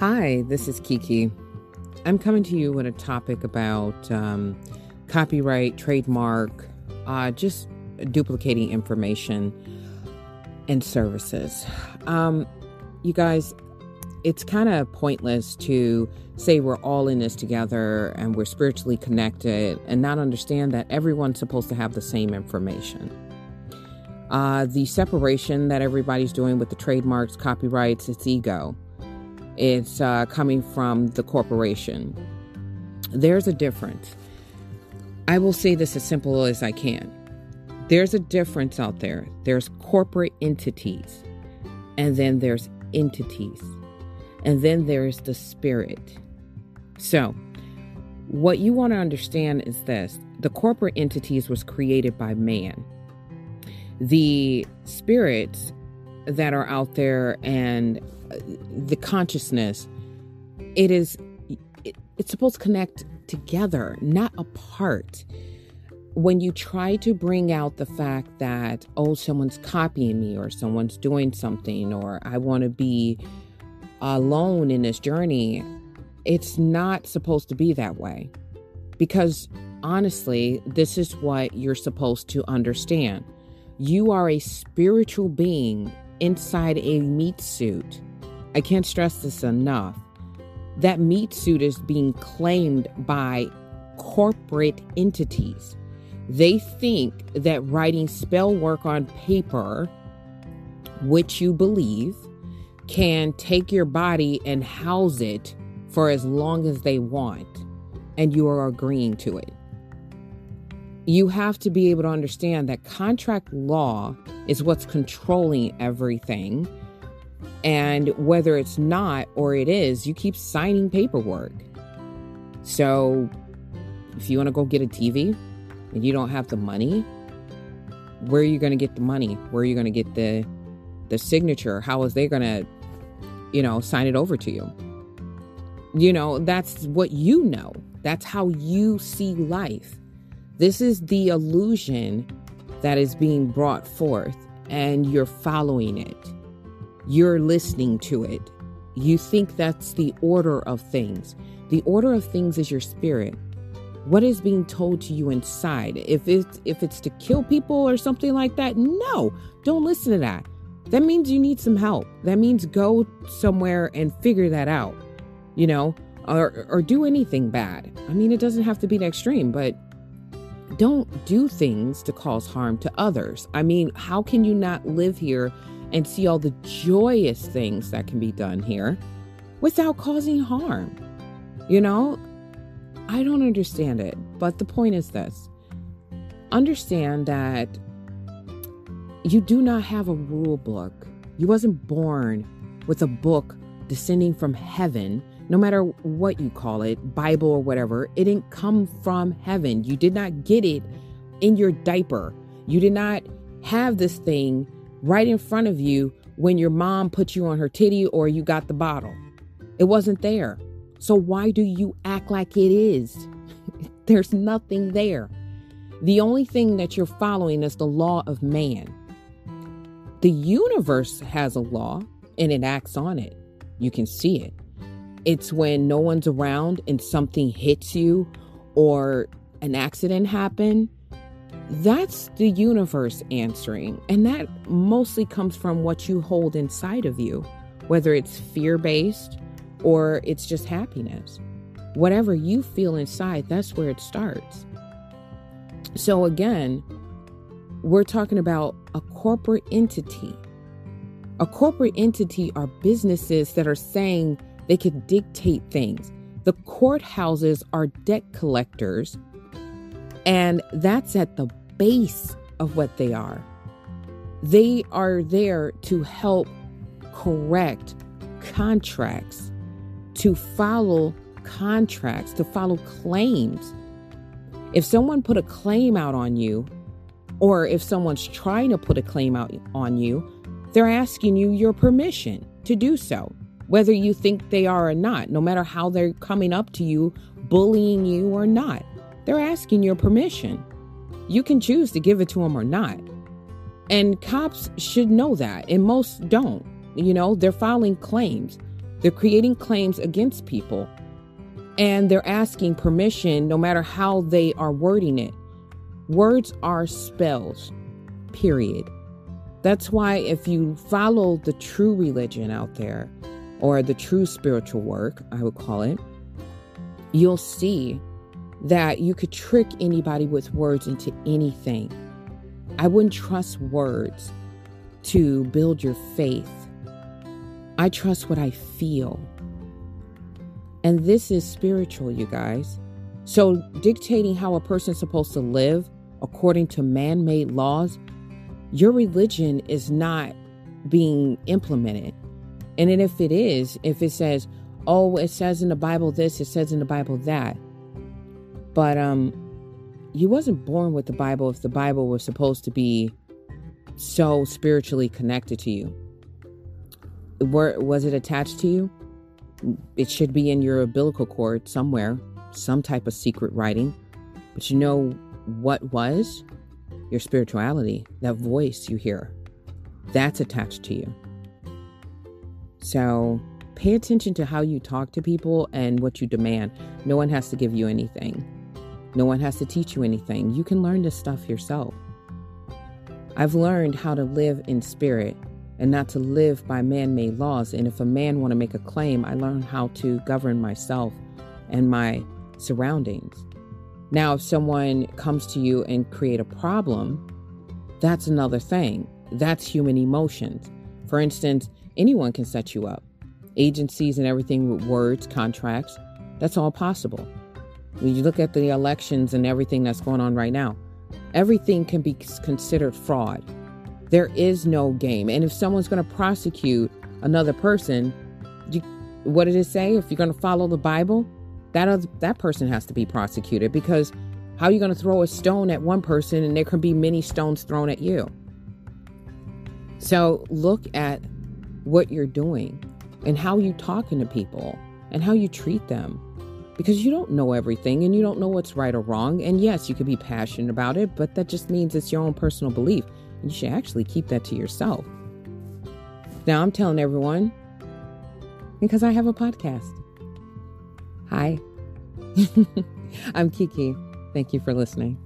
Hi, this is Kiki. I'm coming to you with a topic about um, copyright, trademark, uh, just duplicating information and services. Um, you guys, it's kind of pointless to say we're all in this together and we're spiritually connected and not understand that everyone's supposed to have the same information. Uh, the separation that everybody's doing with the trademarks, copyrights, it's ego. It's uh, coming from the corporation. There's a difference. I will say this as simple as I can. There's a difference out there. There's corporate entities, and then there's entities, and then there's the spirit. So, what you want to understand is this the corporate entities was created by man the spirits that are out there and uh, the consciousness it is it, it's supposed to connect together not apart. When you try to bring out the fact that oh someone's copying me or someone's doing something or i want to be alone in this journey it's not supposed to be that way. Because honestly this is what you're supposed to understand. You are a spiritual being inside a meat suit. I can't stress this enough. That meat suit is being claimed by corporate entities. They think that writing spell work on paper, which you believe, can take your body and house it for as long as they want, and you are agreeing to it you have to be able to understand that contract law is what's controlling everything. And whether it's not or it is, you keep signing paperwork. So if you want to go get a TV and you don't have the money, where are you going to get the money? Where are you going to get the the signature? How is they going to, you know, sign it over to you? You know, that's what you know. That's how you see life. This is the illusion that is being brought forth, and you're following it. You're listening to it. You think that's the order of things. The order of things is your spirit. What is being told to you inside? If it's if it's to kill people or something like that, no, don't listen to that. That means you need some help. That means go somewhere and figure that out. You know, or or do anything bad. I mean, it doesn't have to be that extreme, but don't do things to cause harm to others. I mean, how can you not live here and see all the joyous things that can be done here without causing harm? You know, I don't understand it. But the point is this understand that you do not have a rule book. You wasn't born with a book descending from heaven no matter what you call it, Bible or whatever, it didn't come from heaven. You did not get it in your diaper. You did not have this thing right in front of you when your mom put you on her titty or you got the bottle. It wasn't there. So why do you act like it is? There's nothing there. The only thing that you're following is the law of man. The universe has a law and it acts on it. You can see it. It's when no one's around and something hits you or an accident happened. That's the universe answering. And that mostly comes from what you hold inside of you, whether it's fear based or it's just happiness. Whatever you feel inside, that's where it starts. So, again, we're talking about a corporate entity. A corporate entity are businesses that are saying they could dictate things. The courthouses are debt collectors, and that's at the base of what they are. They are there to help correct contracts, to follow contracts, to follow claims. If someone put a claim out on you, or if someone's trying to put a claim out on you, they're asking you your permission to do so whether you think they are or not, no matter how they're coming up to you, bullying you or not. They're asking your permission. You can choose to give it to them or not. And cops should know that, and most don't. You know, they're filing claims. They're creating claims against people and they're asking permission no matter how they are wording it. Words are spells, period. That's why if you follow the true religion out there, or the true spiritual work, I would call it, you'll see that you could trick anybody with words into anything. I wouldn't trust words to build your faith. I trust what I feel. And this is spiritual, you guys. So, dictating how a person's supposed to live according to man made laws, your religion is not being implemented. And then if it is, if it says, oh, it says in the Bible this, it says in the Bible that. But um you wasn't born with the Bible if the Bible was supposed to be so spiritually connected to you. Where was it attached to you? It should be in your umbilical cord somewhere, some type of secret writing. But you know what was? Your spirituality, that voice you hear. That's attached to you. So pay attention to how you talk to people and what you demand. No one has to give you anything, no one has to teach you anything. You can learn this stuff yourself. I've learned how to live in spirit and not to live by man-made laws. And if a man want to make a claim, I learn how to govern myself and my surroundings. Now, if someone comes to you and create a problem, that's another thing. That's human emotions. For instance, anyone can set you up. Agencies and everything with words, contracts, that's all possible. When you look at the elections and everything that's going on right now, everything can be considered fraud. There is no game. And if someone's going to prosecute another person, you, what did it say? If you're going to follow the Bible, that other, that person has to be prosecuted because how are you going to throw a stone at one person and there can be many stones thrown at you? So look at what you're doing and how you talking to people and how you treat them because you don't know everything and you don't know what's right or wrong. And yes, you could be passionate about it, but that just means it's your own personal belief. You should actually keep that to yourself. Now, I'm telling everyone because I have a podcast. Hi, I'm Kiki. Thank you for listening.